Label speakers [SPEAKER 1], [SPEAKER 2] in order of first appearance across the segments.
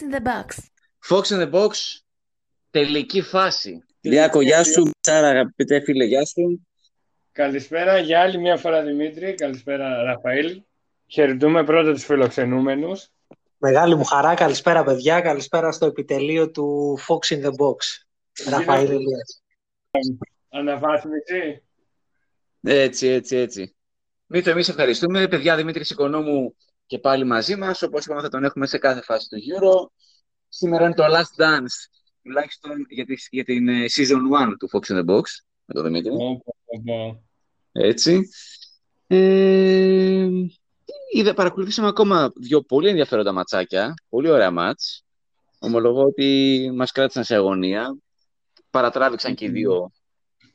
[SPEAKER 1] in the Box.
[SPEAKER 2] Fox in the Box, τελική φάση.
[SPEAKER 3] Διάκο, γεια σου. Σάρα, αγαπητέ φίλε, γεια σου.
[SPEAKER 4] Καλησπέρα για άλλη μια φορά Δημήτρη. Καλησπέρα Ραφαήλ. Χαιρετούμε πρώτα τους φιλοξενούμενους.
[SPEAKER 5] Μεγάλη μου χαρά. Καλησπέρα παιδιά. Καλησπέρα στο επιτελείο του Fox in the Box. Ραφαήλ Ελίας.
[SPEAKER 4] Αναβάθμιση.
[SPEAKER 2] Έτσι, έτσι, έτσι. Μήτσο, εμείς ευχαριστούμε. Παιδιά, Δημήτρης Οικονόμου και πάλι μαζί μας. Όπως είπαμε θα τον έχουμε σε κάθε φάση του Euro. Σήμερα είναι το Last Dance, τουλάχιστον για, τη, για την ε, Season 1 του Fox in the Box, με τον Δημήτρη.
[SPEAKER 4] Πω, πω, πω.
[SPEAKER 2] Έτσι. Ε, είδα, παρακολουθήσαμε ακόμα δύο πολύ ενδιαφέροντα ματσάκια. Πολύ ωραία μάτς. Ομολογώ ότι μας κράτησαν σε αγωνία. Παρατράβηξαν και οι δύο.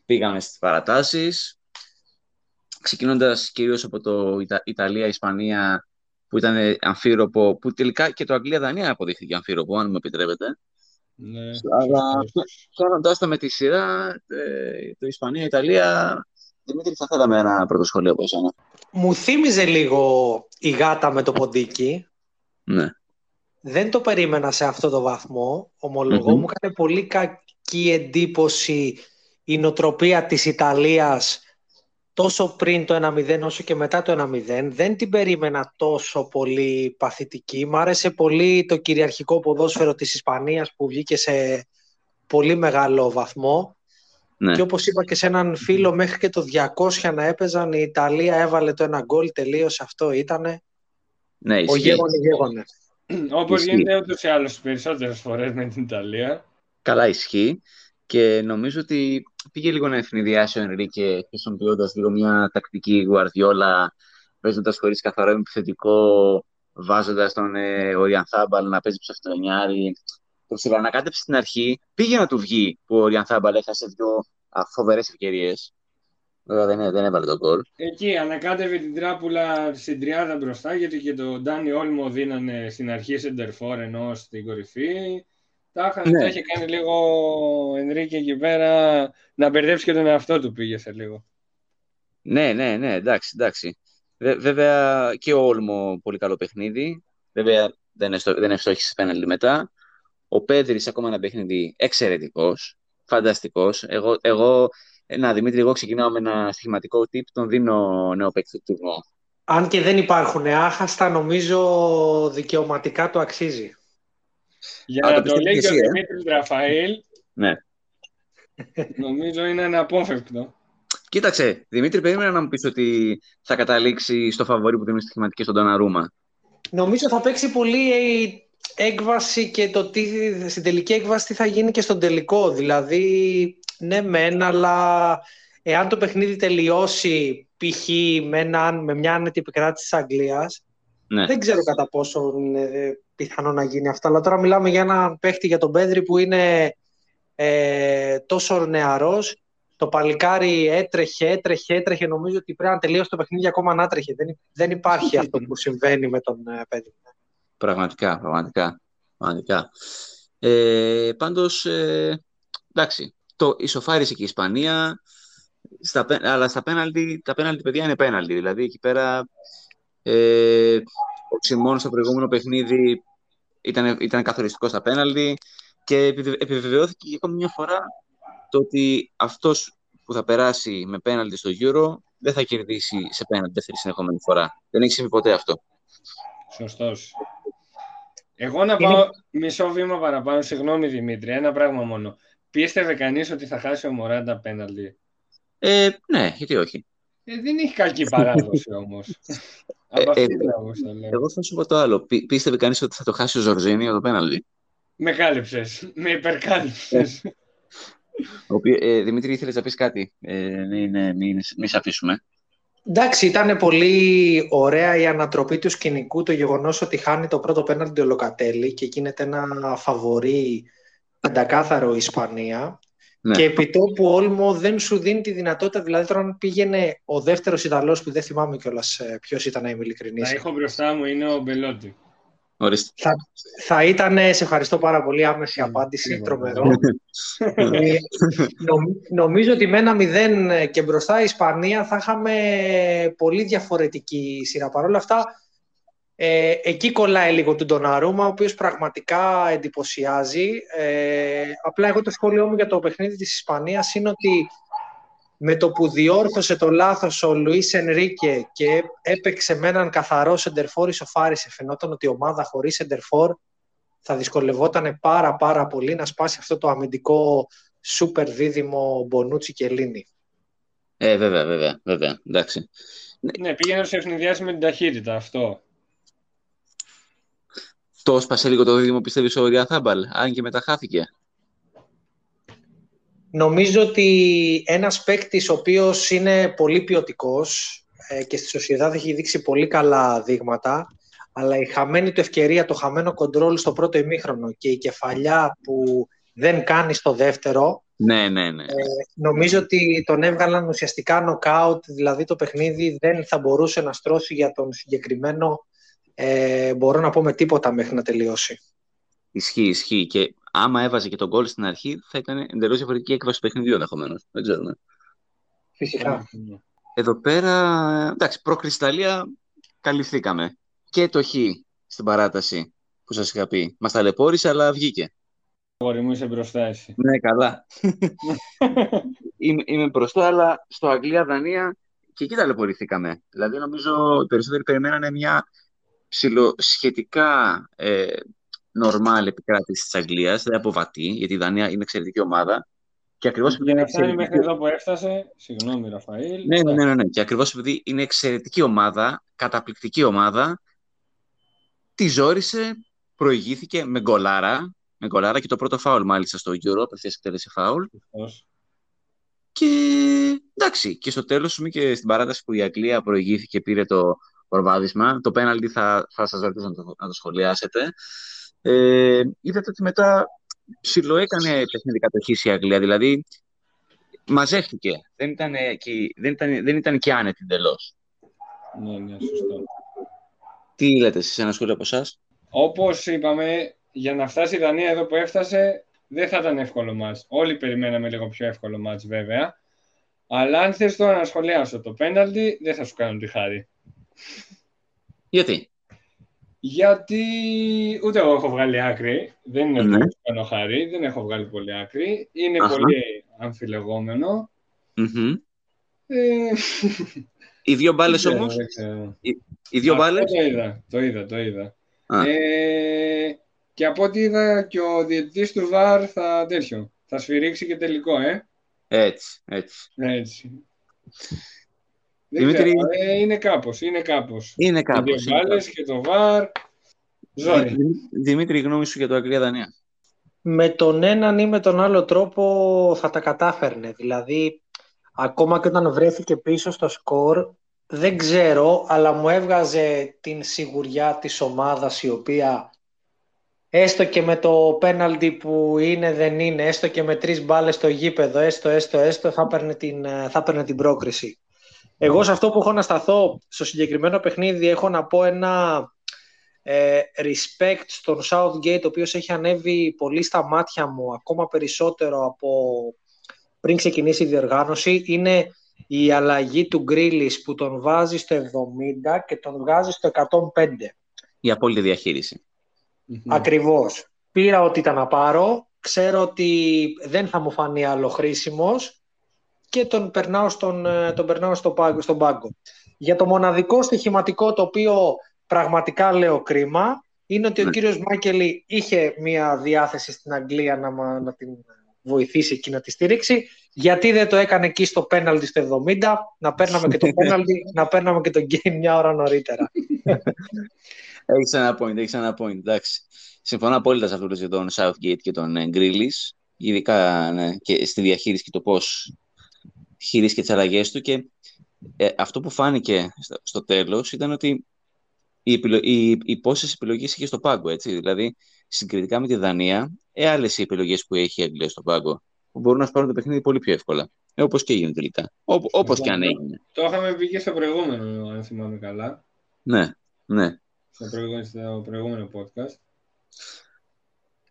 [SPEAKER 2] Πήγαμε στις παρατάσεις. Ξεκινώντας κυρίως από το Ιτα- Ιταλία-Ισπανία που ήταν αμφίροπο, που τελικά και το Αγγλία-Δανία αποδείχθηκε αμφίροπο, αν μου επιτρέπετε.
[SPEAKER 4] Ναι,
[SPEAKER 2] Αλλά
[SPEAKER 4] σωστός.
[SPEAKER 2] κάνοντας τα με τη σειρά, ε, το Ισπανία-Ιταλία, Δημήτρη, θα θέλαμε ένα πρώτο σχολείο από εσένα.
[SPEAKER 5] Μου θύμιζε λίγο η γάτα με το ποντίκι.
[SPEAKER 2] Ναι.
[SPEAKER 5] Δεν το περίμενα σε αυτό το βαθμό. Ομολογώ,
[SPEAKER 2] Μμμ.
[SPEAKER 5] μου έκανε πολύ κακή εντύπωση η νοτροπία της Ιταλίας τόσο πριν το 1-0 όσο και μετά το 1-0. Δεν την περίμενα τόσο πολύ παθητική. Μ' άρεσε πολύ το κυριαρχικό ποδόσφαιρο της Ισπανίας που βγήκε σε πολύ μεγάλο βαθμό.
[SPEAKER 2] ναι.
[SPEAKER 5] Και όπως είπα και σε έναν φίλο, μέχρι και το 200 να έπαιζαν, η Ιταλία έβαλε το ένα γκολ, τελείωσε αυτό, ήτανε.
[SPEAKER 2] ναι,
[SPEAKER 5] Ο
[SPEAKER 2] ισχύει.
[SPEAKER 5] γέγονες, γέγονες.
[SPEAKER 4] Όπως
[SPEAKER 2] Ισχύει.
[SPEAKER 4] γίνεται ούτως ή άλλως τις περισσότερες φορές με την Ιταλία.
[SPEAKER 2] Καλά ισχύει. Και νομίζω ότι πήγε λίγο να ευνηδιάσει ο Ενρίκε χρησιμοποιώντας λίγο μια τακτική γουαρδιόλα, παίζοντας χωρίς καθαρό επιθετικό, βάζοντας τον ε, Οριανθάμπαλ να παίζει ψευτονιάρι. Το ψιλοανακάτεψε στην αρχή. Πήγε να του βγει που ο Οριανθάμπαλ έχασε δύο φοβερές ευκαιρίες. Βέβαια δεν, δεν έβαλε τον γκολ.
[SPEAKER 4] Εκεί ανακάτευε την τράπουλα στην τριάδα μπροστά γιατί και τον Ντάνι Όλμο δίνανε στην αρχή σεντερφόρ ενώ στην κορυφή. Τα, είχαν,
[SPEAKER 2] Ναι.
[SPEAKER 4] τα είχε κάνει λίγο ο Ενρίκε εκεί πέρα να μπερδέψει και τον εαυτό του πήγε σε λίγο.
[SPEAKER 2] Ναι, ναι, ναι, εντάξει, εντάξει. Βε- βέβαια και ο Όλμο πολύ καλό παιχνίδι. Βέβαια δεν, εστο, δεν ευστόχησε πέναλτι μετά. Ο Πέδρης ακόμα ένα παιχνίδι εξαιρετικός, φανταστικός. Εγώ, εγώ, ε, να Δημήτρη, εγώ ξεκινάω με ένα στοιχηματικό tip, τον δίνω νέο παίκτη του τουρνουά.
[SPEAKER 5] Αν και δεν υπάρχουν άχαστα, νομίζω δικαιωματικά το αξίζει.
[SPEAKER 4] Για
[SPEAKER 2] Α,
[SPEAKER 4] να
[SPEAKER 2] το
[SPEAKER 4] το
[SPEAKER 2] πιστεύεις
[SPEAKER 4] λέει
[SPEAKER 2] και
[SPEAKER 4] και ο
[SPEAKER 2] εσύ, ε;
[SPEAKER 4] Δημήτρης Ραφαήλ,
[SPEAKER 2] Ναι.
[SPEAKER 4] νομίζω είναι αναπόφευκτο.
[SPEAKER 2] Κοίταξε, Δημήτρη, περίμενα να μου πεις ότι θα καταλήξει στο φαβορί που δίνεις στοιχηματική στον Ντοναρούμα.
[SPEAKER 5] Νομίζω θα παίξει πολύ η έκβαση και το τι στην τελική έκβαση τι θα γίνει και στον τελικό. Δηλαδή, ναι μεν, αλλά εάν το παιχνίδι τελειώσει π.χ. με, έναν- με μια άνετη επικράτηση της Αγγλίας,
[SPEAKER 2] Ναι.
[SPEAKER 5] δεν ξέρω κατά πόσο είναι πιθανό να γίνει αυτό. Αλλά τώρα μιλάμε για έναν παίχτη για τον Πέδρη που είναι ε, τόσο νεαρός. Το παλικάρι έτρεχε, έτρεχε, έτρεχε. Νομίζω ότι πρέπει να τελείωσε το παιχνίδι ακόμα να τρέχει. Δεν, δεν υπάρχει αυτό που συμβαίνει με τον ε, Πέδρη.
[SPEAKER 2] Πραγματικά, πραγματικά. πραγματικά. Ε, πάντως, ε, εντάξει, το ισοφάρισε και η Ισπανία, στα, πέ- αλλά στα πέναλτι, τα πέναλτι, παιδιά, είναι πέναλτι. Δηλαδή, εκεί πέρα, ε, ο Τσιμών στο προηγούμενο παιχνίδι ήταν, ήταν καθοριστικός στα πέναλτι και επιβε- επιβεβαιώθηκε για ακόμη μια φορά το ότι αυτός που θα περάσει με πέναλτι στο Euro δεν θα κερδίσει σε πέναλτι δεύτερη συνεχόμενη φορά. Δεν έχει συμβεί ποτέ αυτό.
[SPEAKER 4] Σωστός. Εγώ να πάω μισό βήμα παραπάνω, συγγνώμη Δημήτρη, ένα πράγμα μόνο. Πίστευε κανείς ότι θα χάσει ο Μωράντα πέναλτι;
[SPEAKER 2] Ε, ναι, γιατί όχι.
[SPEAKER 4] Ε, δεν έχει κακή παράδοση όμως. Από αυτή
[SPEAKER 2] ε,
[SPEAKER 4] την άποψη το λέω.
[SPEAKER 2] Εγώ θα σου πω το άλλο. Πι- πίστευε κανείς ότι θα το χάσει ο Ζορζίνη για το πέναλτι;
[SPEAKER 4] Με κάλυψες, με υπερκάλυψες.
[SPEAKER 2] Ο οποίο, ε, Δημήτρη, ήθελες να πεις κάτι; Ε, μην, ε, μην, μην σε αφήσουμε.
[SPEAKER 5] Εντάξει, ήταν πολύ ωραία η ανατροπή του σκηνικού, το γεγονός ότι χάνει το πρώτο πέναλτι ο Λοκατέλη και γίνεται ένα φαβορί πεντακάθαρο η Ισπανία.
[SPEAKER 2] Ναι.
[SPEAKER 5] Και επί τόπου Όλμο δεν σου δίνει τη δυνατότητα, δηλαδή τώρα αν πήγαινε ο δεύτερος Ιταλός που δεν θυμάμαι κιόλας ε, ποιος ήταν να είμαι ειλικρινής.
[SPEAKER 4] Να έχω μπροστά μου είναι ο Μπελότη.
[SPEAKER 2] Ορίστε.
[SPEAKER 5] Θα, θα ήταν, σε ευχαριστώ πάρα πολύ, άμεση
[SPEAKER 4] Mm,
[SPEAKER 5] απάντηση,
[SPEAKER 4] λίγο,
[SPEAKER 5] τρομερό. Ε, νομ- νομίζω ότι με ένα μηδέν και μπροστά η Ισπανία θα είχαμε πολύ διαφορετική σειρά. Παρ' όλα αυτά, Ε, εκεί κολλάει λίγο τον Ντοναρούμα, ο οποίος πραγματικά εντυπωσιάζει. Ε, απλά εγώ το σχόλιο μου για το παιχνίδι της Ισπανίας είναι ότι με το που διόρθωσε το λάθος ο Λουίς Ενρίκε και έπαιξε με έναν καθαρό σεντερφόρ ισοφάρισε, φαινόταν ότι η ομάδα χωρίς σεντερφόρ θα δυσκολευόταν πάρα πάρα πολύ να σπάσει αυτό το αμυντικό σούπερ δίδυμο Μπονούτσι και Λίνη.
[SPEAKER 2] Ε, βέβαια, βέβαια, βέβαια, εντάξει.
[SPEAKER 4] Ναι, πήγαινε να σε ευνηδιάσει με την ταχύτητα αυτό.
[SPEAKER 2] Το σπάσε λίγο το δίδυμο, πιστεύεις, ο Ριαθάμπαλ, αν και μετά χάθηκε.
[SPEAKER 5] Νομίζω ότι ένας παίκτης ο οποίος είναι πολύ ποιοτικός ε, και στη Σοσιαδάδ έχει δείξει πολύ καλά δείγματα, αλλά η χαμένη του ευκαιρία, το χαμένο κοντρόλ στο πρώτο ημίχρονο και η κεφαλιά που δεν κάνει στο δεύτερο,
[SPEAKER 2] ναι, ναι, ναι.
[SPEAKER 5] Ε, νομίζω ότι τον έβγαλαν ουσιαστικά νοκάουτ, δηλαδή το παιχνίδι δεν θα μπορούσε να στρώσει για τον συγκεκριμένο, ε, μπορώ να πω με τίποτα μέχρι να τελειώσει.
[SPEAKER 2] Ισχύει, ισχύει. Και άμα έβαζε και τον γκολ στην αρχή, θα ήταν εντελώς διαφορετική έκβαση του παιχνιδιού ενδεχομένως. Δεν ξέρουμε.
[SPEAKER 5] Φυσικά.
[SPEAKER 2] Εδώ πέρα, εντάξει, προκρισταλία καλυφθήκαμε. Και το χ στην παράταση που σας είχα πει. Μας ταλαιπώρησε, αλλά βγήκε.
[SPEAKER 4] Αγόρι μου, είσαι μπροστά εσύ.
[SPEAKER 2] Ναι, καλά. είμαι, είμαι μπροστά, αλλά στο Αγγλία-Δανία και εκεί ταλαιπωρηθήκαμε. Δηλαδή, νομίζω οι περισσότεροι περιμένανε μια ψηλοσχετικά ε, νορμάλ επικράτηση της Αγγλίας, δεν αποβατεί, γιατί η Δανία είναι εξαιρετική ομάδα. Και ακριβώς επειδή είναι
[SPEAKER 4] εξαιρετική... μέχρι εδώ που έφτασε, συγγνώμη Ραφαήλ.
[SPEAKER 2] Ναι, ναι, ναι, ναι. Και ακριβώς επειδή είναι εξαιρετική ομάδα, καταπληκτική ομάδα, τη ζόρισε, προηγήθηκε με γκολάρα, με γκολάρα και το πρώτο φάουλ μάλιστα στο Euro, απευθεία εκτέλεση φάουλ. Και εντάξει, και στο τέλος και στην παράταση που η Αγγλία προηγήθηκε, πήρε το προβάδισμα. Το πέναλτι θα, θα σας ρωτήσω να το, να το σχολιάσετε. Ε, είδατε ότι μετά ψιλοέκανε παιχνίδι κατοχής η Αγγλία. Δηλαδή, μαζεύτηκε. Δεν ήταν και, δεν ήταν, δεν ήταν και άνετη εντελώς.
[SPEAKER 4] Ναι, ναι, σωστό.
[SPEAKER 2] Τι λέτε εσείς, ένα σχόλιο από εσάς;
[SPEAKER 4] Όπως είπαμε, για να φτάσει η Δανία εδώ που έφτασε, δεν θα ήταν εύκολο μάτς. Όλοι περιμέναμε λίγο πιο εύκολο μάτς βέβαια. Αλλά αν θες τώρα να σχολιάσω το πέναλτι, δεν θα σου κάνω τη χάρη.
[SPEAKER 2] Γιατί;
[SPEAKER 4] Γιατί ούτε εγώ έχω βγάλει άκρη. Δεν είναι ναι. ότι κάνω χάρη, δεν έχω βγάλει πολύ άκρη. Είναι Αχα. πολύ αμφιλεγόμενο.
[SPEAKER 2] Mm-hmm. Ε... Οι δύο μπάλες όμως; Οι, οι δύο μπάλες;
[SPEAKER 4] Το είδα, το είδα, το είδα. Ε, και από ό,τι είδα και ο διαιτητής του ΒΑΡ θα τέτοιο. Θα σφυρίξει και τελικό, ε.
[SPEAKER 2] Έτσι, έτσι.
[SPEAKER 4] Έτσι. Δημήτρη... ε, είναι κάπως, είναι κάπως.
[SPEAKER 2] Είναι κάπως.
[SPEAKER 4] Οι δύο και το ΒΑΡ. Ζόρι.
[SPEAKER 2] Δημήτρη, γνώμη σου για το Αγγλία-Δανία.
[SPEAKER 5] Με τον έναν ή με τον άλλο τρόπο θα τα κατάφερνε. Δηλαδή, ακόμα και όταν βρέθηκε πίσω στο σκορ, δεν ξέρω, αλλά μου έβγαζε την σιγουριά της ομάδας η οποία έστω και με το πέναλτι που είναι δεν είναι, έστω και με τρεις μπάλες στο γήπεδο, έστω, έστω, έστω, θα έπαιρνε την, θα έπαιρνε την πρόκριση. Εγώ σε αυτό που έχω να σταθώ στο συγκεκριμένο παιχνίδι έχω να πω ένα ε, respect στον Southgate ο οποίος έχει ανέβει πολύ στα μάτια μου ακόμα περισσότερο από πριν ξεκινήσει η διοργάνωση είναι η αλλαγή του Γκρίλης που τον βάζει στο 70 και τον βγάζει στο 105.
[SPEAKER 2] Η απόλυτη διαχείριση.
[SPEAKER 5] Ακριβώς. Πήρα ό,τι ήταν να πάρω. Ξέρω ότι δεν θα μου φανεί άλλο χρήσιμος και τον περνάω στον, ε, τον περνάω στο πάγκο, στον πάγκο. Για το μοναδικό στοιχηματικό το οποίο πραγματικά λέω κρίμα είναι ότι ο ναι. κύριος Μάκελη είχε μια διάθεση στην Αγγλία να, να την βοηθήσει εκεί να τη στηρίξει. Γιατί δεν το έκανε εκεί στο πέναλτι στο 70, να παίρναμε και το πέναλτι, να παίρναμε και το game μια ώρα νωρίτερα.
[SPEAKER 2] Έχεις ένα point, έχεις ένα point, εντάξει. Συμφωνώ απόλυτα σε αυτό για τον Southgate και τον Γκρίλης, ειδικά ναι, και στη διαχείριση και το πώς χειρίστηκε τις αλλαγές του και ε, αυτό που φάνηκε στο τέλος ήταν ότι οι, επιλο... οι, οι πόσες επιλογές είχε στο πάγκο, έτσι. Δηλαδή, συγκριτικά με τη Δανία, ε, άλλες οι επιλογές που έχει η Αγγλία στο πάγκο, που μπορούν να σπάρουν το παιχνίδι πολύ πιο εύκολα. Ε, όπως και έγινε τελικά. Όπως και αν έγινε.
[SPEAKER 4] Το είχαμε πει και στο προηγούμενο, αν θυμάμαι καλά.
[SPEAKER 2] Ναι, ναι.
[SPEAKER 4] Στο προηγούμενο, στο προηγούμενο podcast.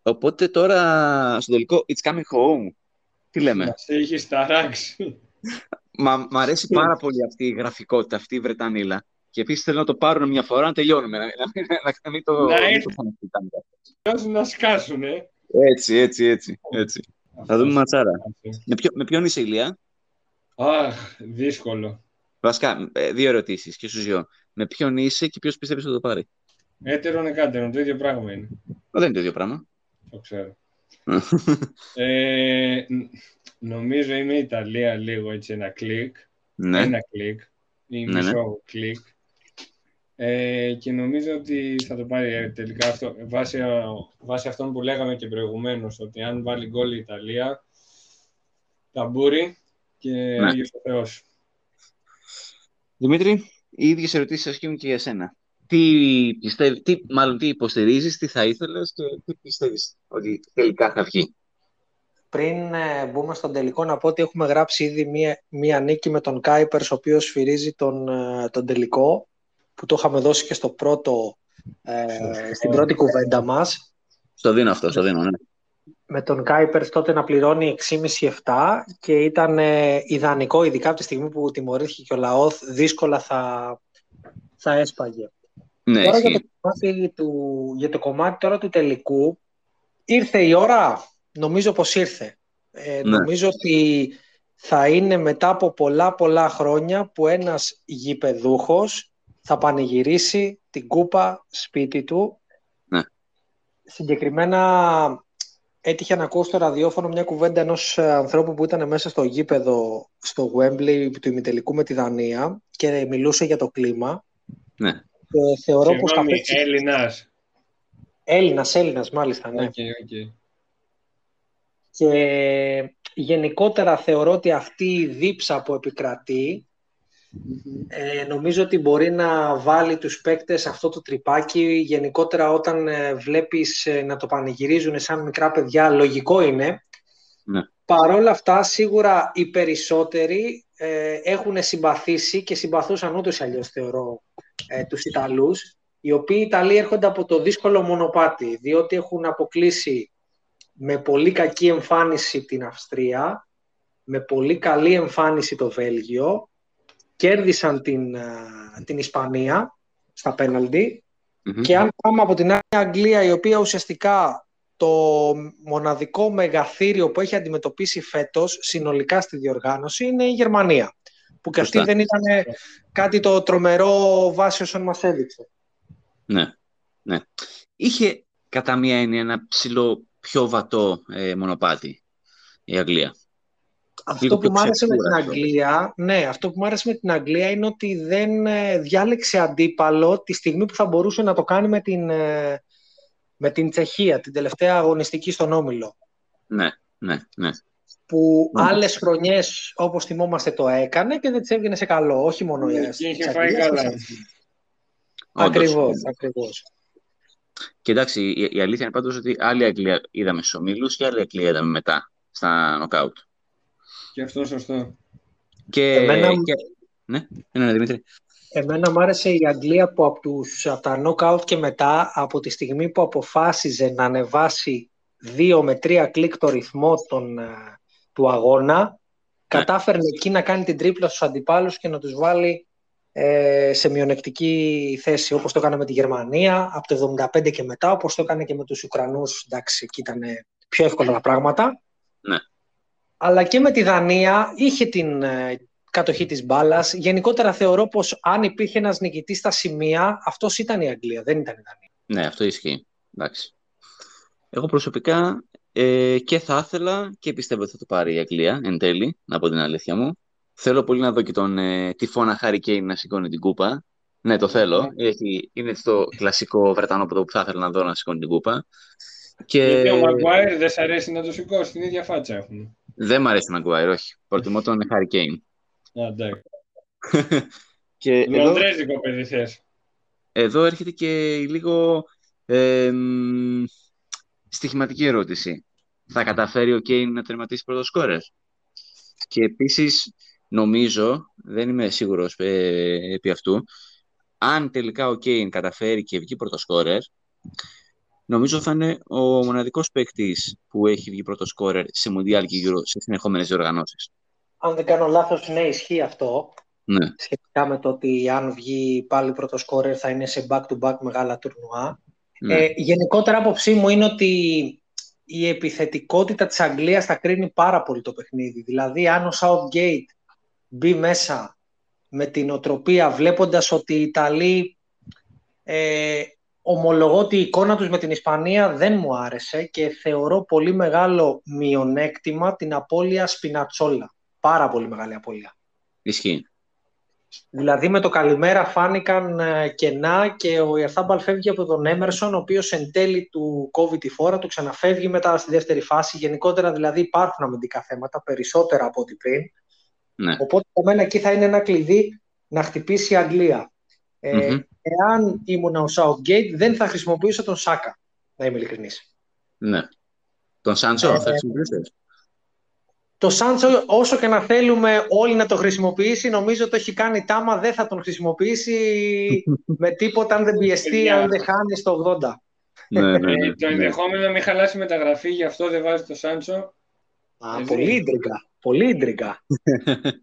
[SPEAKER 2] Οπότε τώρα στο τελικό It's coming home. Τι λέμε;
[SPEAKER 4] Μας έχεις ταράξει.
[SPEAKER 2] Μα μ' αρέσει πάρα πολύ αυτή η γραφικότητα, αυτή η Βρετανίλα. Και επίσης θέλω να το πάρουν μια φορά να τελειώνουμε. Να, να, να, να μην το.
[SPEAKER 4] Να
[SPEAKER 2] μην
[SPEAKER 4] έρθει.
[SPEAKER 2] το
[SPEAKER 4] Δώσουν να σκάσουν, ε.
[SPEAKER 2] έτσι, έτσι, έτσι. έτσι. Θα δούμε ματσάρα. Με, ποιο, με ποιον είσαι, Ηλία;
[SPEAKER 4] Αχ, δύσκολο.
[SPEAKER 2] Βασικά, ε, δύο ερωτήσεις και στου δύο. Με ποιον είσαι και ποιος πιστεύεις ότι θα το πάρει;
[SPEAKER 4] Έτερον εκάτερον, το ίδιο πράγμα είναι.
[SPEAKER 2] Μα δεν είναι το ίδιο πράγμα.
[SPEAKER 4] Το ξέρω. Ε, ν- νομίζω είναι η Ιταλία λίγο έτσι ένα κλικ.
[SPEAKER 2] ναι.
[SPEAKER 4] Ένα κλικ ή
[SPEAKER 2] Ναι, ναι.
[SPEAKER 4] μισό κλικ. Ε, και νομίζω ότι θα το πάρει ε, τελικά αυτό. Βάσει, ε, βάσει αυτών που λέγαμε και προηγουμένως, ότι αν βάλει γκολ η Ιταλία, ταμπούρι και
[SPEAKER 2] Ναι.
[SPEAKER 4] Άγιος ο Θεός.
[SPEAKER 2] Δημήτρη, οι ίδιες ερωτήσεις ασκούν και για σένα. Τι πιστεύει, τι, μάλλον τι υποστηρίζεις, τι θα ήθελες και τι πιστεύεις ότι τελικά θα βγει.
[SPEAKER 5] Πριν ε, μπούμε στον τελικό, να πω ότι έχουμε γράψει ήδη μία, μία νίκη με τον Κάιπερς, ο οποίος σφυρίζει τον, ε, τον τελικό, που το είχαμε δώσει και στο πρώτο, ε, στην πρώτη κουβέντα μας.
[SPEAKER 2] Στο δίνω αυτό, στο δίνω. Ναι.
[SPEAKER 5] Με τον Κάιπερς τότε να πληρώνει 6,5-7 και ήταν ε, ιδανικό, ειδικά από τη στιγμή που τιμωρήθηκε και ο Λαόθ, δύσκολα θα, θα έσπαγε.
[SPEAKER 2] Ναι,
[SPEAKER 5] Τώρα για
[SPEAKER 2] ισχύει.
[SPEAKER 5] το, κομμάτι του, για το κομμάτι τώρα του τελικού, ήρθε η ώρα, νομίζω πως ήρθε. Ε,
[SPEAKER 2] Ναι.
[SPEAKER 5] Νομίζω ότι θα είναι μετά από πολλά πολλά χρόνια που ένας γηπεδούχος θα πανηγυρίσει την κούπα σπίτι του.
[SPEAKER 2] Ναι.
[SPEAKER 5] Συγκεκριμένα έτυχε να ακούω στο ραδιόφωνο μια κουβέντα ενός ε, ανθρώπου που ήταν μέσα στο γήπεδο στο Wembley του ημιτελικού με τη Δανία και μιλούσε για το κλίμα.
[SPEAKER 2] Ναι.
[SPEAKER 5] Και θεωρώ πως θα
[SPEAKER 4] Συγγνώμη,
[SPEAKER 5] παίξει
[SPEAKER 4] Έλληνας.
[SPEAKER 5] Έλληνας, Έλληνας μάλιστα, ναι.
[SPEAKER 4] OK, OK.
[SPEAKER 5] Και γενικότερα θεωρώ ότι αυτή η δίψα που επικρατεί ε, νομίζω ότι μπορεί να βάλει τους παίκτες αυτό το τριπάκι γενικότερα όταν ε, βλέπεις ε, να το πανηγυρίζουν σαν μικρά παιδιά, λογικό είναι.
[SPEAKER 2] Ναι.
[SPEAKER 5] Παρόλα αυτά σίγουρα οι περισσότεροι ε, έχουν συμπαθήσει και συμπαθούσαν ούτως ή αλλιώς θεωρώ ε, τους Ιταλούς οι οποίοι Ιταλοί έρχονται από το δύσκολο μονοπάτι διότι έχουν αποκλείσει με πολύ κακή εμφάνιση την Αυστρία, με πολύ καλή εμφάνιση το Βέλγιο, κέρδισαν την, α, την Ισπανία στα πέναλτι
[SPEAKER 2] Μμμ.
[SPEAKER 5] και αν πάμε από την άλλη Αγγλία η οποία ουσιαστικά το μοναδικό μεγαθύριο που έχει αντιμετωπίσει φέτος συνολικά στη διοργάνωση είναι η Γερμανία που και αυτή
[SPEAKER 2] Σωστά.
[SPEAKER 5] δεν ήταν κάτι το τρομερό βάσει όσων μας έδειξε.
[SPEAKER 2] Ναι, ναι. Είχε κατά μία έννοια ένα ψηλό πιο βατό ε, μονοπάτι η Αγγλία.
[SPEAKER 5] Αυτό
[SPEAKER 2] Λίγο
[SPEAKER 5] που
[SPEAKER 2] πιο
[SPEAKER 5] μου άρεσε με την
[SPEAKER 2] ξεκούραστο.
[SPEAKER 5] Αγγλία, ναι, αυτό που μου άρεσε με την Αγγλία είναι ότι δεν ε, διάλεξε αντίπαλο τη στιγμή που θα μπορούσε να το κάνει με την, ε, με την Τσεχία, την τελευταία αγωνιστική στον Όμιλο.
[SPEAKER 2] Ναι, ναι, ναι.
[SPEAKER 5] Που
[SPEAKER 2] Ναι.
[SPEAKER 5] άλλες χρονιές, όπως θυμόμαστε, το έκανε και δεν της έβγαινε σε καλό. Όχι μόνο η
[SPEAKER 4] Και
[SPEAKER 5] της
[SPEAKER 4] είχε
[SPEAKER 5] Αγγλίας,
[SPEAKER 4] φάει
[SPEAKER 5] και
[SPEAKER 4] καλά.
[SPEAKER 5] της-
[SPEAKER 2] Όντως.
[SPEAKER 5] Ακριβώς, ακριβώς.
[SPEAKER 2] Και εντάξει, η, η αλήθεια είναι πάντως ότι άλλη Αγγλία είδαμε στους ομίλους και άλλη Αγγλία είδαμε μετά στα νοκάουτ.
[SPEAKER 4] Και αυτό σωστό.
[SPEAKER 2] Και,
[SPEAKER 5] Εμένα-
[SPEAKER 2] και... Ναι, ναι, ναι, Δημήτρη.
[SPEAKER 5] Εμένα μου άρεσε η Αγγλία που από, τους, από τα knockout και μετά, από τη στιγμή που αποφάσιζε να ανεβάσει δύο με τρία κλικ το ρυθμό των, ε, του αγώνα, κατάφερνε εκεί να κάνει την τρίπλα στους αντιπάλους και να τους βάλει ε, σε μειονεκτική θέση, όπως το έκανε με τη Γερμανία από το 75 και μετά, όπως το έκανε και με τους Ουκρανούς, εντάξει, εκεί ήταν πιο εύκολα τα πράγματα.
[SPEAKER 2] Ναι.
[SPEAKER 5] Αλλά και με τη Δανία είχε την ε, κατοχή της μπάλας. Γενικότερα θεωρώ πως αν υπήρχε ένας νικητής στα σημεία, αυτός ήταν η Αγγλία, δεν ήταν η Δανία.
[SPEAKER 2] Ναι, αυτό ισχύει. Εντάξει. Εγώ προσωπικά ε, και θα ήθελα και πιστεύω ότι θα το πάρει η Αγγλία εν τέλει, να πω την αλήθεια μου. Θέλω πολύ να δω και τον ε, τυφώνα Χάρη Κέιν να σηκώνει την κούπα. Ναι, το θέλω. Έχει, είναι στο κλασικό Βρετανόπεδο που θα ήθελα να δω να σηκώνει την κούπα. Και
[SPEAKER 4] Γιατί ο Μαγκουάιρ δεν σ' αρέσει να το σηκώσει, την ίδια φάτσα έχουν.
[SPEAKER 2] δεν μου αρέσει ο Μαγκουάιρ, όχι. Προτιμώ τον Χάρη Κέιν.
[SPEAKER 4] Α, εντάξει.
[SPEAKER 2] και εδώ,
[SPEAKER 4] Λονδρέζικο παιδί θες.
[SPEAKER 2] εδώ έρχεται και η λίγο ε, μ, στοιχηματική ερώτηση. Θα καταφέρει ο Κέιν να τερματίσει πρώτο σκόρερ. Και επίσης νομίζω, δεν είμαι σίγουρος ε, επί αυτού, αν τελικά ο Κέιν καταφέρει και βγει πρώτο σκόρερ, νομίζω θα είναι ο μοναδικός παίκτης που έχει βγει πρώτο σκόρερ σε Μουντιάλ και Euro σε συνεχόμενες διοργανώσεις.
[SPEAKER 5] Αν δεν κάνω λάθος, ναι, ισχύει αυτό.
[SPEAKER 2] Ναι.
[SPEAKER 5] σχετικά με το ότι αν βγει πάλι πρώτο σκόρερ θα είναι σε back-to-back μεγάλα τουρνουά.
[SPEAKER 2] ναι.
[SPEAKER 5] Ε, γενικότερα άποψή μου είναι ότι η επιθετικότητα της Αγγλίας θα κρίνει πάρα πολύ το παιχνίδι. Δηλαδή αν ο Southgate μπει μέσα με την οτροπία βλέποντας ότι οι Ιταλοί ε, ομολογώ ότι η εικόνα τους με την Ισπανία δεν μου άρεσε και θεωρώ πολύ μεγάλο μειονέκτημα την απώλεια Σπινατσόλα. Πάρα πολύ μεγάλη απώλεια.
[SPEAKER 2] Ισχύει.
[SPEAKER 5] Δηλαδή με το καλημέρα φάνηκαν ε, κενά και ο Ιερθάμπαλ φεύγει από τον Έμερσον, ο οποίος εν τέλει του κόβει τη φόρα, του ξαναφεύγει μετά στη δεύτερη φάση. Γενικότερα δηλαδή υπάρχουν αμυντικά θέματα, περισσότερα από ό,τι πριν.
[SPEAKER 2] Ναι.
[SPEAKER 5] Οπότε για μένα εκεί θα είναι ένα κλειδί να χτυπήσει η Αγγλία. Ε,
[SPEAKER 2] Μμμ.
[SPEAKER 5] Εάν ήμουν ο Southgate δεν θα χρησιμοποιήσω τον Σάκα, να είμαι ειλικρινής.
[SPEAKER 2] ναι. Τον Σάντσο
[SPEAKER 5] Ε,
[SPEAKER 2] θα χρησιμοποιήσεις;
[SPEAKER 5] Το Σάντσο, όσο και να θέλουμε όλοι να το χρησιμοποιήσει, νομίζω το έχει κάνει τάμα, δεν θα τον χρησιμοποιήσει με τίποτα αν δεν πιεστεί,
[SPEAKER 4] Παιδιά.
[SPEAKER 5] αν δεν χάνει στο 80.
[SPEAKER 2] ναι, ναι, ναι,
[SPEAKER 4] Ε, το
[SPEAKER 2] ναι.
[SPEAKER 4] ενδεχόμενο να μην χαλάσει μεταγραφή, γι' αυτό δεν βάζει το Σάντσο.
[SPEAKER 5] Α,
[SPEAKER 4] Ε,
[SPEAKER 5] πολύ
[SPEAKER 4] δεν-
[SPEAKER 5] ίντριγκα. Πολύ ίντριγκα.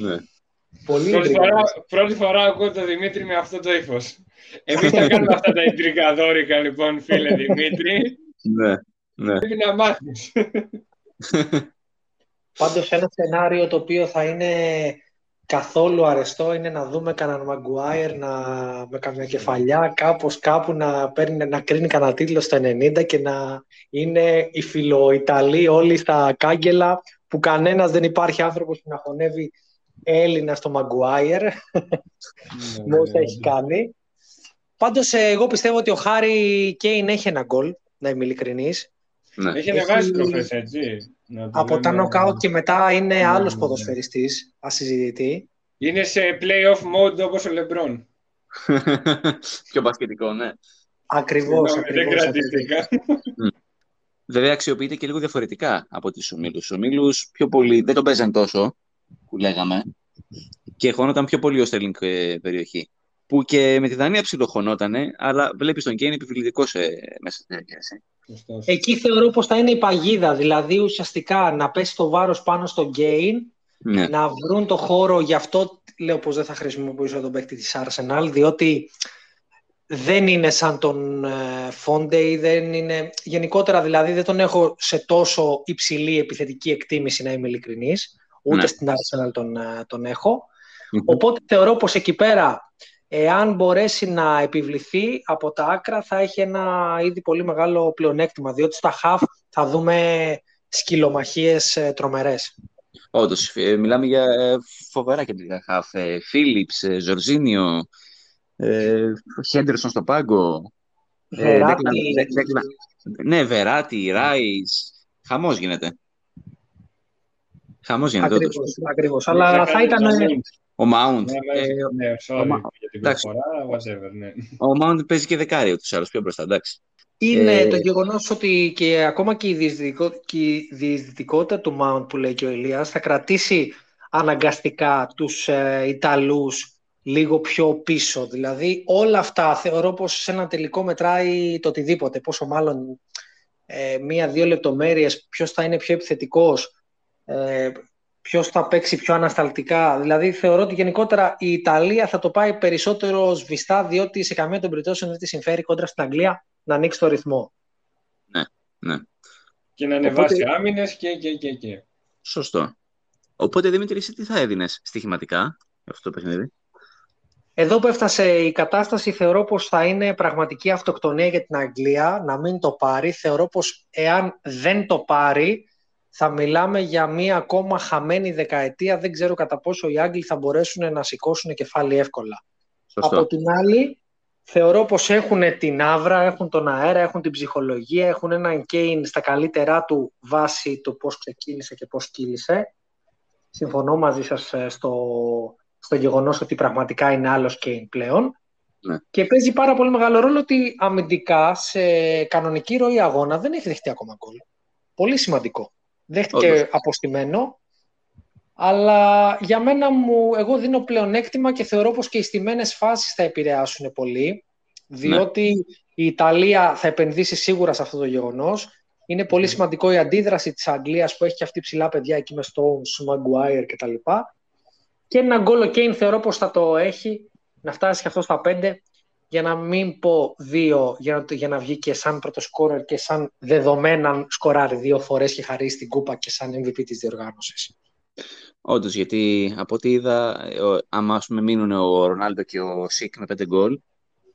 [SPEAKER 2] Ναι.
[SPEAKER 5] Πολύ
[SPEAKER 4] Πρώτη
[SPEAKER 5] ίντριγκα.
[SPEAKER 4] φορά, πρώτη φορά ακούω τον Δημήτρη με αυτό το ύφος. Εμείς θα κάνουμε αυτά τα ιντρικαδόρικα, λοιπόν, φίλε Δημήτρη.
[SPEAKER 2] Ναι. Ναι.
[SPEAKER 4] Πρέπει να μάθεις.
[SPEAKER 5] Πάντως ένα σενάριο το οποίο θα είναι καθόλου αρεστό είναι να δούμε κανέναν Μαγκουάιρ να, με καμιά κεφαλιά κάπως κάπου να, παίρνει, να κρίνει κανένα τίτλο στο 90 και να είναι οι φιλοϊταλοί όλοι στα κάγκελα που κανένας δεν υπάρχει άνθρωπος που να χωνεύει Έλληνα στο Μαγκουάιρ με όσα έχει κάνει. Πάντως ε, εγώ πιστεύω ότι ο Χάρη Κέιν έχει ένα γκολ, να είμαι ειλικρινής.
[SPEAKER 2] Ναι.
[SPEAKER 4] Έχει ανεβάσει προφές, έτσι. Να το
[SPEAKER 5] Από τα
[SPEAKER 4] λέμε.
[SPEAKER 5] νοκάουτ και μετά είναι
[SPEAKER 4] Ναι,
[SPEAKER 5] άλλος
[SPEAKER 4] ναι, ναι.
[SPEAKER 5] ποδοσφαιριστής, ασυζητητή.
[SPEAKER 4] Είναι σε playoff mode όπως ο Λεμπρόν.
[SPEAKER 2] Πιο μπασκετικό, ναι.
[SPEAKER 5] Ακριβώς,
[SPEAKER 4] Συγγνώμη, Δεν
[SPEAKER 5] ακριβώς.
[SPEAKER 4] κρατήθηκα.
[SPEAKER 2] Βέβαια αξιοποιείται και λίγο διαφορετικά από τις ομίλους. Ο ομίλους πιο πολύ δεν τον παίζαν τόσο, που λέγαμε, και χώνονταν πιο πολύ ο Στέλινγκ ε, περιοχή. Που και με τη Δανία ψιλοχωνότανε, αλλά βλέπεις τον Κέιν επιβλητικός ε, μέσα στην διαδικασία.
[SPEAKER 4] Σωστός.
[SPEAKER 5] Εκεί θεωρώ πως θα είναι η παγίδα, δηλαδή ουσιαστικά να πέσει το βάρος πάνω στο gain,
[SPEAKER 2] Ναι,
[SPEAKER 5] να βρουν το χώρο, γι' αυτό λέω πως δεν θα χρησιμοποιήσω τον παίκτη της Arsenal, διότι δεν είναι σαν τον ε, Φόντε ή δεν είναι... Γενικότερα δηλαδή δεν τον έχω σε τόσο υψηλή επιθετική εκτίμηση να είμαι ειλικρινής, ούτε
[SPEAKER 2] Ναι.
[SPEAKER 5] στην Arsenal τον, ε, τον έχω. Οπότε θεωρώ πως εκεί πέρα, εάν μπορέσει να επιβληθεί από τα άκρα, θα έχει ένα ήδη πολύ μεγάλο πλεονέκτημα, διότι στα half θα δούμε σκυλομαχίες ε, τρομερές.
[SPEAKER 2] Όντως, ε, μιλάμε για ε, φοβερά κεντρικά χαφ. Ε, Φίλιπς, ε, Ζορζίνιο, ε, Χέντερσον στο πάγκο. Ε,
[SPEAKER 5] Βεράτη.
[SPEAKER 2] Declan- Δε- Declan- ναι, Βεράτη, Ράις. Χαμός γίνεται. Χαμός γίνεται, όντως.
[SPEAKER 5] Ακριβώς, ακριβώς. Αλλά θα ήταν...
[SPEAKER 2] Ο Mount.
[SPEAKER 4] Ναι,
[SPEAKER 2] Ε,
[SPEAKER 4] Ναι, sorry
[SPEAKER 2] Μα-
[SPEAKER 4] για την
[SPEAKER 2] εντάξει.
[SPEAKER 4] προφορά, whatever, ναι.
[SPEAKER 2] ο Mount παίζει και δεκάρι ούτως ή άλλως πιο μπροστά, εντάξει.
[SPEAKER 5] Είναι
[SPEAKER 2] Ε,
[SPEAKER 5] το γεγονός ότι και ακόμα και η, διεισδυτικό, και η διεισδυτικότητα του Mount που λέει και ο Ηλίας θα κρατήσει αναγκαστικά τους ε, Ιταλούς λίγο πιο πίσω. Δηλαδή όλα αυτά θεωρώ πως σε ένα τελικό μετράει το οτιδήποτε. Πόσο μάλλον ε, μία-δύο λεπτομέρειες, ποιος θα είναι πιο επιθετικός, ε, ποιος θα παίξει πιο ανασταλτικά. Δηλαδή θεωρώ ότι γενικότερα η Ιταλία θα το πάει περισσότερο σβηστά διότι σε καμία των περιπτώσεων δεν τη συμφέρει κόντρα στην Αγγλία να ανοίξει το ρυθμό.
[SPEAKER 4] Και να ανεβάσει άμυνες και, και, και, και.
[SPEAKER 2] Σωστό. Οπότε, Δημήτρη, εσύ τι θα έδινες στοιχηματικά για αυτό το παιχνίδι;
[SPEAKER 5] Εδώ που έφτασε η κατάσταση θεωρώ πως θα είναι πραγματική αυτοκτονία για την Αγγλία να μην το πάρει. Θεωρώ πως εάν δεν το πάρει θα μιλάμε για μία ακόμα χαμένη δεκαετία. Δεν ξέρω κατά πόσο οι Άγγλοι θα μπορέσουν να σηκώσουν κεφάλι εύκολα.
[SPEAKER 2] Σωστό.
[SPEAKER 5] Από την άλλη, θεωρώ πως έχουν την άβρα, έχουν τον αέρα, έχουν την ψυχολογία, έχουν έναν Κέιν στα καλύτερά του βάση το πώς ξεκίνησε και πώς κύλησε. Συμφωνώ μαζί σας ε, στο, στο γεγονός ότι πραγματικά είναι άλλος Κέιν πλέον.
[SPEAKER 2] Ναι.
[SPEAKER 5] Και παίζει πάρα πολύ μεγάλο ρόλο ότι αμυντικά σε κανονική ροή αγώνα δεν έχει δεχτεί ακόμα γκολ. Πολύ σημαντικό. Δέχτηκε
[SPEAKER 2] Όντως.
[SPEAKER 5] αποστημένο, αλλά για μένα μου, εγώ δίνω πλεονέκτημα και θεωρώ πως και οι στιμένες φάσεις θα επηρεάσουν πολύ, διότι η Ιταλία θα επενδύσει σίγουρα σε αυτό το γεγονός. Είναι πολύ σημαντικό η αντίδραση της Αγγλίας που έχει και αυτή ψηλά παιδιά εκεί με Stones, Maguire κτλ. Και ένα γκολ ο Κέιν θεωρώ πως θα το έχει, να φτάσει και αυτός στα 5, για να μην πω δύο, για να, για να βγει και σαν πρωτοσκόρερ και σαν δεδομένα σκοράρει δύο φορές και χαρίσει την κούπα και σαν MVP της διοργάνωσης.
[SPEAKER 2] Όντως, γιατί από ό,τι είδα, ο- άμα ας πούμε, μείνουν ο Ρονάλντο και ο Σικ με πέντε γκολ,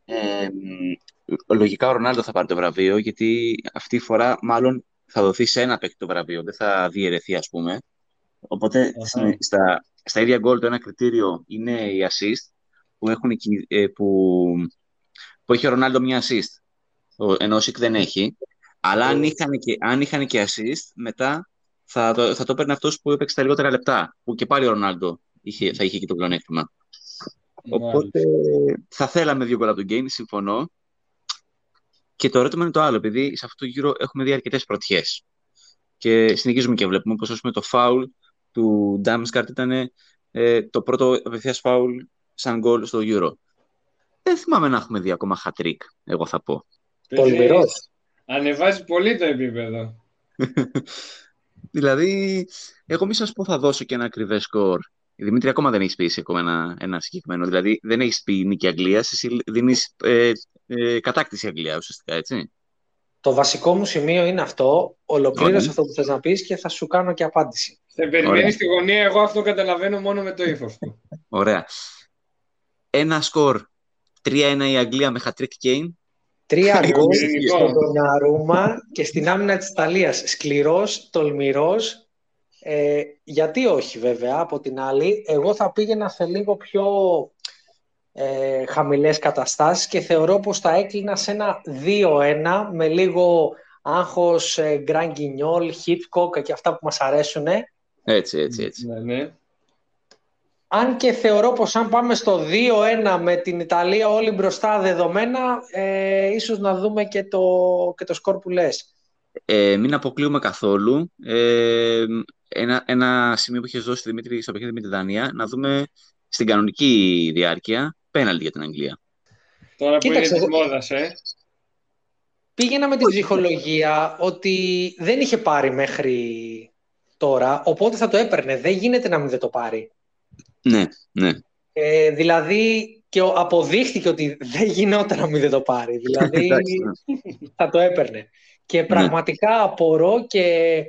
[SPEAKER 2] ε, μ, λογικά ο Ρονάλντο θα πάρει το βραβείο, γιατί αυτή η φορά μάλλον θα δοθεί σε ένα παίκτη το βραβείο, δεν θα διαιρεθεί, ας πούμε. Οπότε
[SPEAKER 4] Αχα.
[SPEAKER 2] στην- στα, στα ίδια γκολ το ένα κριτήριο είναι η assist, που, έχουν, εκεί- ε, που, που έχει ο Ρονάλντο μια assist, ο- ενώ ο Σικ δεν έχει. Αλλά αν είχαν και, αν είχαν και assist, μετά θα το, θα το έπαιρνε αυτός που έπαιξε τα λιγότερα λεπτά. Που και πάλι ο Ρονάλντο είχε, θα είχε και το πλεονέκτημα. Οπότε θα θέλαμε δύο γκολ από τον Γκέιν, συμφωνώ. Και το ερώτημα είναι το άλλο, επειδή σε αυτό το γύρο έχουμε δει αρκετές πρωτιές. Και συνεχίζουμε και βλέπουμε πω το φάουλ του Ντάμσκαρτ ήταν ε, το πρώτο απευθείας φάουλ σαν γκολ στο Euro. Δεν θυμάμαι να έχουμε δει ακόμα hat-trick, εγώ θα πω.
[SPEAKER 5] Τολμηρός.
[SPEAKER 4] Ανεβάζει πολύ το επίπεδο.
[SPEAKER 2] Δηλαδή, εγώ μη σας πω θα δώσω και ένα ακριβές σκορ. Η Δημήτρη ακόμα δεν έχεις πει εσύ ακόμα ένα, ένα συγκεκριμένο. Δηλαδή, δεν έχεις πει νίκη Αγγλίας, εσύ δίνεις ε, ε, κατάκτηση Αγγλίας ουσιαστικά, έτσι.
[SPEAKER 5] Το βασικό μου σημείο είναι αυτό. Ολοκλήρωσε
[SPEAKER 2] Ωραία.
[SPEAKER 5] αυτό που θες να πεις και θα σου κάνω και απάντηση.
[SPEAKER 4] Σε περιμένει
[SPEAKER 2] Ωραία.
[SPEAKER 4] στη γωνία, εγώ αυτό καταλαβαίνω μόνο με το ύφος του.
[SPEAKER 2] Ωραία. Ένα σκορ 3-1 η Αγγλία με hat-trick Kane.
[SPEAKER 5] Τρία γκολ
[SPEAKER 4] Ειρηνικό.
[SPEAKER 5] στον Ντοναρούμα και στην άμυνα της Ιταλίας. Σκληρός, τολμηρός. Ε, γιατί όχι βέβαια από την άλλη. Εγώ θα πήγαινα σε λίγο πιο ε, χαμηλές καταστάσεις και θεωρώ πως θα έκλεινα σε ένα 2-1 με λίγο άγχος, ε, γκρανγκινιόλ, χίτκοκ και αυτά που μας αρέσουν.
[SPEAKER 2] Έτσι, έτσι, έτσι.
[SPEAKER 4] ναι, ναι.
[SPEAKER 5] Αν και θεωρώ πως αν πάμε στο 2-1 με την Ιταλία όλοι μπροστά δεδομένα, ε, ίσως να δούμε και το, και το σκορ που λες.
[SPEAKER 2] Ε, μην αποκλείουμε καθόλου. Ε, ένα, ένα σημείο που είχες δώσει Δημήτρη στο παιχνίδι με τη Δανία, να δούμε στην κανονική διάρκεια πέναλτι για την Αγγλία.
[SPEAKER 4] Τώρα που
[SPEAKER 5] Κοίταξε,
[SPEAKER 4] είναι τη
[SPEAKER 5] εγώ-
[SPEAKER 4] μόδας, ε.
[SPEAKER 5] Πήγαινα με την ψυχολογία ότι δεν είχε πάρει μέχρι τώρα, οπότε θα το έπαιρνε. Δεν γίνεται να μην δεν το πάρει.
[SPEAKER 2] Ναι, ναι.
[SPEAKER 5] Ε, δηλαδή και ο- αποδείχθηκε ότι δεν γινόταν να μην δεν το πάρει. Δηλαδή
[SPEAKER 2] Εντάξει,
[SPEAKER 5] θα το έπαιρνε. Και πραγματικά απορώ και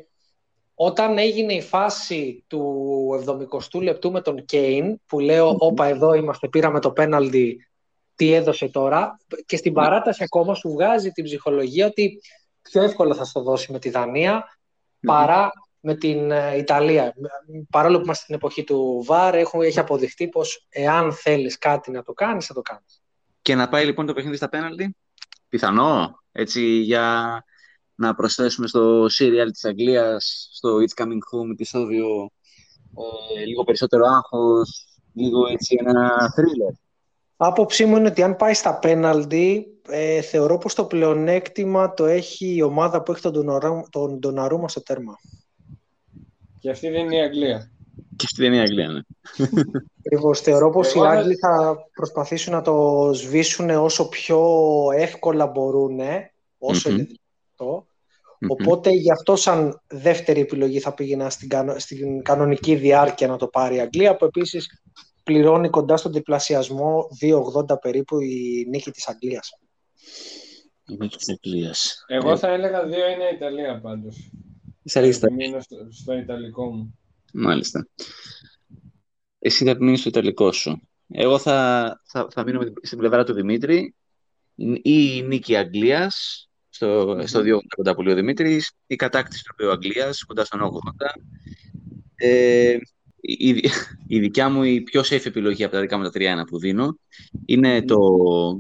[SPEAKER 5] όταν έγινε η φάση του 70ου λεπτού με τον Κέιν, που λέω, όπα εδώ είμαστε, πήραμε το πέναλτι, τι έδωσε τώρα, και στην παράταση ακόμα σου βγάζει την ψυχολογία ότι πιο εύκολα θα στο δώσει με τη Δανία παρά με την ε, Ιταλία. Παρόλο που είμαστε στην εποχή του ΒΑΡ, έχουν, έχει αποδειχτεί πως εάν θέλεις κάτι να το κάνεις, θα το κάνεις.
[SPEAKER 2] Και να πάει λοιπόν το παιχνίδι στα πέναλτι. Πιθανό, έτσι, για να προσθέσουμε στο serial της Αγγλίας, στο It's Coming Home επεισόδιο, ε, λίγο περισσότερο άγχος, λίγο έτσι ένα thriller.
[SPEAKER 5] Άποψή μου είναι ότι αν πάει στα πέναλτι, ε, θεωρώ πως το πλεονέκτημα το έχει η ομάδα που έχει τον Ντοναρού- τον Ντοναρούμα στο τέρμα.
[SPEAKER 4] Και αυτή δεν είναι η Αγγλία.
[SPEAKER 2] Και αυτή δεν είναι η Αγγλία, ναι.
[SPEAKER 5] Ακριβώς. Θεωρώ πως οι
[SPEAKER 4] Εγώ θα-
[SPEAKER 5] Άγγλοι θα προσπαθήσουν να το σβήσουν όσο πιο εύκολα μπορούν, όσο
[SPEAKER 2] Μμμ.
[SPEAKER 5] είναι δυνατό.
[SPEAKER 2] Μμμ.
[SPEAKER 5] Οπότε γι' αυτό σαν δεύτερη επιλογή θα πήγαινα στην, κανο- στην κανονική διάρκεια να το πάρει η Αγγλία, που επίσης πληρώνει κοντά στον διπλασιασμό 2,80 περίπου η νίκη της Αγγλίας.
[SPEAKER 2] Η νίκη της Αγγλίας.
[SPEAKER 4] Εγώ θα έλεγα 2-1 Ιταλία πάντως.
[SPEAKER 2] Είσαι αλήθεια.
[SPEAKER 4] Μείνω στο, στο Ιταλικό μου.
[SPEAKER 2] Μάλιστα. Εσύ θα μείνεις στο Ιταλικό σου. Εγώ θα, θα, θα μείνω με την- στην πλευρά του Δημήτρη. Η η νίκη Αγγλίας στο, στο 2 κοντά που λέει ο Δημήτρης. Η κατάκτηση του οποίου Αγγλίας κοντά στον 80. Ε, η, η- η δικιά μου η πιο safe επιλογή από τα δικά μου τα 3-1 που δίνω είναι το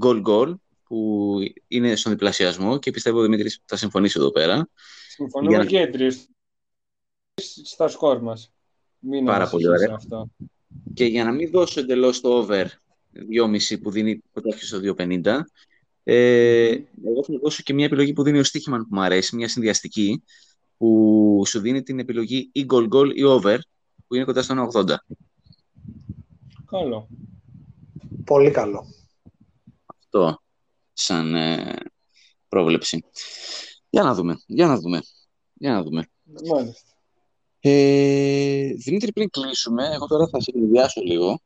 [SPEAKER 2] goal goal που είναι στον διπλασιασμό και πιστεύω ο Δημήτρης θα συμφωνήσει εδώ πέρα.
[SPEAKER 4] Συμφωνούμε
[SPEAKER 2] Για να-
[SPEAKER 4] και οι τρει στα σκορ μας. Μην
[SPEAKER 2] Πάρα
[SPEAKER 4] ανησυχείς
[SPEAKER 2] πολύ ωραία.
[SPEAKER 4] Αυτό.
[SPEAKER 2] Και για να μην δώσω εντελώς το over 2,5 που δίνει κοντά στο 2,50, ε, εγώ θα δώσω και μια επιλογή που δίνει ο Στίχημαν που μου αρέσει, μια συνδυαστική, που σου δίνει την επιλογή ή goal goal ή over, που είναι κοντά στον 80.
[SPEAKER 4] Καλό.
[SPEAKER 5] Πολύ καλό.
[SPEAKER 2] Αυτό σαν ε, πρόβλεψη. Για να δούμε, για να δούμε, για να δούμε.
[SPEAKER 4] Μάλιστα.
[SPEAKER 2] Ε, Δημήτρη, πριν κλείσουμε, εγώ τώρα θα σε συνδυάσω λίγο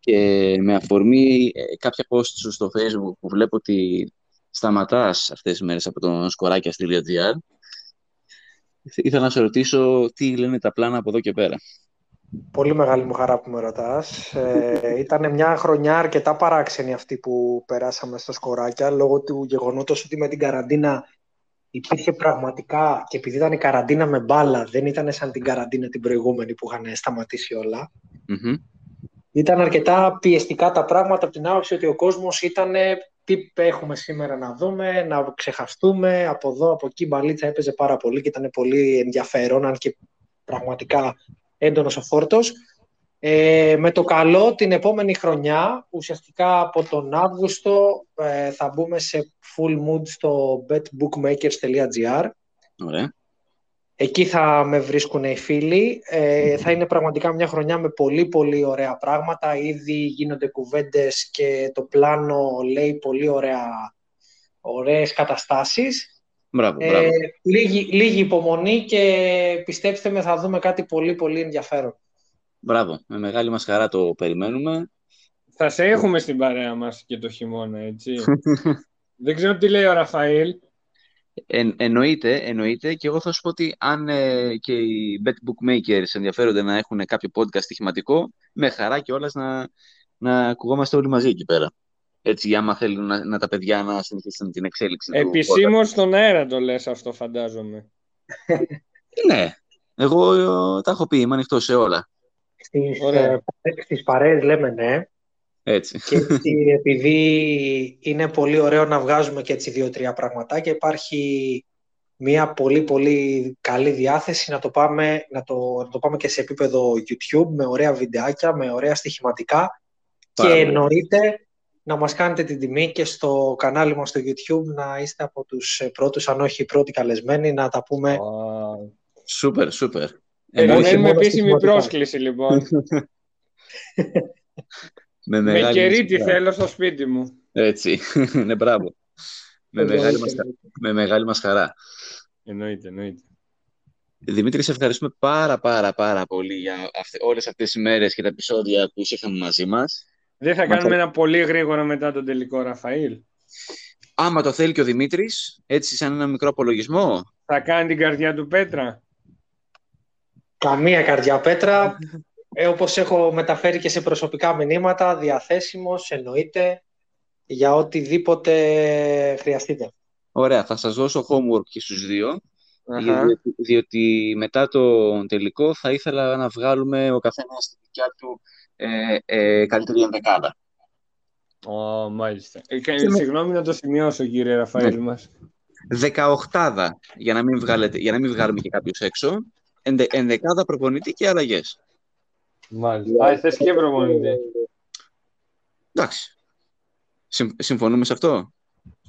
[SPEAKER 2] και με αφορμή ε, κάποια post σου στο facebook που βλέπω ότι σταματάς αυτές τις μέρες από τον σκοράκια.gr ήθελα να σε ρωτήσω τι λένε τα πλάνα από εδώ και πέρα.
[SPEAKER 5] Πολύ μεγάλη μου χαρά που με ρωτάς. Ε, ήταν μια χρονιά αρκετά παράξενη αυτή που περάσαμε στο σκοράκια λόγω του γεγονότος ότι με την καραντίνα υπήρχε πραγματικά και επειδή ήταν η καραντίνα με μπάλα δεν ήταν σαν την καραντίνα την προηγούμενη που είχαν σταματήσει όλα.
[SPEAKER 2] Μμμ.
[SPEAKER 5] Ήταν αρκετά πιεστικά τα πράγματα από την άποψη ότι ο κόσμος ήταν τι έχουμε σήμερα να δούμε, να ξεχαστούμε, από εδώ, από εκεί, η μπαλίτσα έπαιζε πάρα πολύ και ήταν πολύ ενδιαφέρον, αν και πραγματικά έντονος ο φόρτος. Ε, με το καλό, την επόμενη χρονιά, ουσιαστικά από τον Αύγουστο, ε, θα μπούμε σε full mood στο betbookmakers.gr.
[SPEAKER 2] Ωραία.
[SPEAKER 5] Εκεί θα με βρίσκουν οι φίλοι. Ε, θα είναι πραγματικά μια χρονιά με πολύ πολύ ωραία πράγματα. Ήδη γίνονται κουβέντες και το πλάνο λέει πολύ ωραία, ωραίες καταστάσεις.
[SPEAKER 2] Μπράβο,
[SPEAKER 5] Ε,
[SPEAKER 2] μπράβο.
[SPEAKER 5] λίγη, λίγη υπομονή και πιστέψτε με θα δούμε κάτι πολύ πολύ ενδιαφέρον.
[SPEAKER 2] Μπράβο. Με μεγάλη μας χαρά το περιμένουμε.
[SPEAKER 4] Θα σε έχουμε στην παρέα μας και το χειμώνα, έτσι. Δεν ξέρω τι λέει ο Ραφαήλ.
[SPEAKER 2] Εν, εννοείται, εννοείται και εγώ θα σου πω ότι αν ε, και οι bet bookmakers ενδιαφέρονται να έχουν κάποιο podcast στοιχηματικό, με χαρά και να, να ακουγόμαστε όλοι μαζί εκεί πέρα. Έτσι, άμα θέλουν να, να τα παιδιά να συνεχίσουν την εξέλιξη του podcast.
[SPEAKER 4] Επισήμως στον αέρα το λες αυτό, φαντάζομαι.
[SPEAKER 2] Ναι, εγώ ε, τα έχω πει, είμαι ανοιχτός σε όλα.
[SPEAKER 5] Στις,
[SPEAKER 4] Ωραία.
[SPEAKER 5] ε, στις παρέες λέμε ναι
[SPEAKER 2] Έτσι.
[SPEAKER 5] και έτσι, επειδή είναι πολύ ωραίο να βγάζουμε και έτσι δύο-τρία πραγματάκια υπάρχει μια πολύ πολύ καλή διάθεση να το πάμε, να το, να το πάμε και σε επίπεδο YouTube με ωραία βιντεάκια, με ωραία στοιχηματικά
[SPEAKER 2] Πάρα
[SPEAKER 5] και
[SPEAKER 2] πολύ.
[SPEAKER 5] εννοείται να μας κάνετε την τιμή και στο κανάλι μας στο YouTube να είστε από τους ε, πρώτους, αν όχι οι πρώτοι καλεσμένοι, να τα πούμε
[SPEAKER 4] Α,
[SPEAKER 2] Σούπερ, σούπερ.
[SPEAKER 5] Όχι
[SPEAKER 4] Περιμένουμε
[SPEAKER 5] μόνο
[SPEAKER 4] επίσημη
[SPEAKER 5] στοιχηματικά.
[SPEAKER 4] πρόσκληση, λοιπόν.
[SPEAKER 2] Με
[SPEAKER 4] Με
[SPEAKER 2] μεγάλη
[SPEAKER 4] κερί
[SPEAKER 2] μας
[SPEAKER 4] τι
[SPEAKER 2] χαρά.
[SPEAKER 4] θέλω στο σπίτι μου.
[SPEAKER 2] Έτσι, ναι, μπράβο. Με
[SPEAKER 5] Εννοείται,
[SPEAKER 2] μεγάλη, μας,
[SPEAKER 5] εννοείται.
[SPEAKER 2] με μεγάλη μας χαρά.
[SPEAKER 4] Εννοείται, εννοείται.
[SPEAKER 2] Δημήτρη, σε ευχαριστούμε πάρα πάρα πάρα πολύ για αυτε, όλες αυτές τις μέρες και τα επεισόδια που είχαμε μαζί μας.
[SPEAKER 4] Δεν θα
[SPEAKER 2] Μα
[SPEAKER 4] κάνουμε
[SPEAKER 2] θα-
[SPEAKER 4] ένα πολύ γρήγορο μετά τον τελικό, Ραφαήλ.
[SPEAKER 2] Άμα το θέλει και ο Δημήτρης, έτσι σαν ένα μικρό απολογισμό,
[SPEAKER 4] Θα κάνει την καρδιά του Πέτρα.
[SPEAKER 5] Καμία καρδιά πέτρα. Ε, όπως έχω μεταφέρει και σε προσωπικά μηνύματα, διαθέσιμος, εννοείται, για οτιδήποτε χρειαστείτε.
[SPEAKER 2] ωραία, θα σας δώσω homework και στους δύο,
[SPEAKER 4] Αχα.
[SPEAKER 2] διότι, διότι μετά το τελικό θα ήθελα να βγάλουμε ο καθένας τη δικιά του ε, ε, καλύτερη ενδεκάδα.
[SPEAKER 4] Ω, μάλιστα. Ε, κα-
[SPEAKER 2] Και με-
[SPEAKER 4] Συγγνώμη να το σημειώσω, κύριε Ραφαήλ μας.
[SPEAKER 2] Δεκαοχτάδα, για να μην, βγάλετε, για να μην βγάλουμε και κάποιους έξω, ενδε, ενδεκάδα προπονητή και αλλαγές.
[SPEAKER 4] Μάλιστα. Α, θες και προπονητή.
[SPEAKER 2] Εντάξει. Συμ- συμφωνούμε σε αυτό;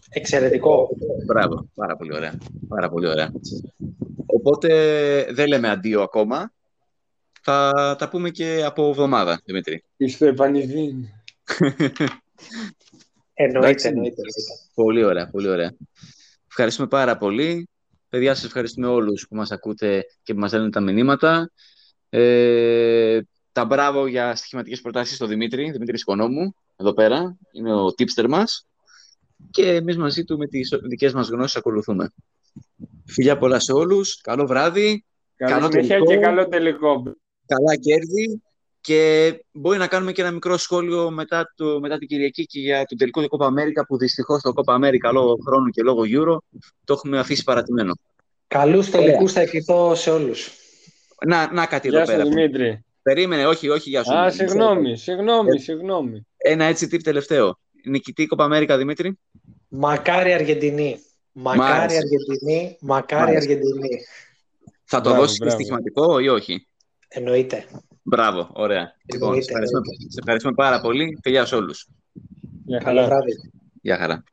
[SPEAKER 5] Εξαιρετικό.
[SPEAKER 2] Μπράβο. Πάρα πολύ ωραία. Πάρα πολύ ωραία. Οπότε δεν λέμε αντίο ακόμα. Θα τα πούμε και από εβδομάδα, Δημήτρη.
[SPEAKER 4] Στο επανειδήν.
[SPEAKER 5] Εννοείται,
[SPEAKER 2] Εντάξει.
[SPEAKER 5] εννοείται. εννοείται.
[SPEAKER 2] Πολύ ωραία, πολύ ωραία. Ευχαριστούμε πάρα πολύ. Παιδιά, σας ευχαριστούμε όλους που μας ακούτε και που μας λένε τα μηνύματα. Ε, τα μπράβο για στοιχηματικές προτάσεις στο Δημήτρη, Δημήτρης Οικονόμου, εδώ πέρα. Είναι ο tipster μας. Και εμείς μαζί του με τις δικές μας γνώσεις ακολουθούμε. Φιλιά πολλά σε όλους. Καλό βράδυ.
[SPEAKER 4] Καλή
[SPEAKER 2] Καλό
[SPEAKER 4] συνέχεια
[SPEAKER 2] τελικό.
[SPEAKER 4] και καλό τελικό.
[SPEAKER 2] καλά κέρδη και μπορεί να κάνουμε και ένα μικρό σχόλιο μετά, το, μετά την Κυριακή και για τον τελικό του Copa America που δυστυχώς το Copa America λόγω χρόνου και λόγω Euro το έχουμε αφήσει παρατημένο.
[SPEAKER 5] Καλούς τελικούς θα ευχηθώ σε όλους.
[SPEAKER 2] Να, να κάτι εδώ
[SPEAKER 4] Γεια σου,
[SPEAKER 2] πέρα.
[SPEAKER 4] Δημήτρη.
[SPEAKER 2] Περίμενε, όχι, όχι, γεια σου.
[SPEAKER 4] Α,
[SPEAKER 2] Δημήτρη.
[SPEAKER 4] συγγνώμη, συγγνώμη, συγγνώμη.
[SPEAKER 2] Ένα έτσι tip τελευταίο. Νικητή Copa America, Δημήτρη.
[SPEAKER 5] Μακάρι Αργεντινή. Μακάρι
[SPEAKER 2] άρεσε.
[SPEAKER 5] Αργεντινή. Μακάρι
[SPEAKER 2] Μ' άρεσε.
[SPEAKER 5] Αργεντινή.
[SPEAKER 2] Θα το
[SPEAKER 4] Μπράβο,
[SPEAKER 2] δώσεις και
[SPEAKER 4] μπράβο.
[SPEAKER 2] στοιχηματικό ή όχι;
[SPEAKER 5] Εννοείται.
[SPEAKER 2] Μπράβο, ωραία. Λοιπόν, σε
[SPEAKER 5] Εννοείται,
[SPEAKER 2] ευχαριστούμε, σε ευχαριστούμε πάρα πολύ. Φιλιά σε όλους.
[SPEAKER 4] Γεια
[SPEAKER 5] Καλό
[SPEAKER 4] χαρά.
[SPEAKER 5] βράδυ.
[SPEAKER 2] Γεια χαρά.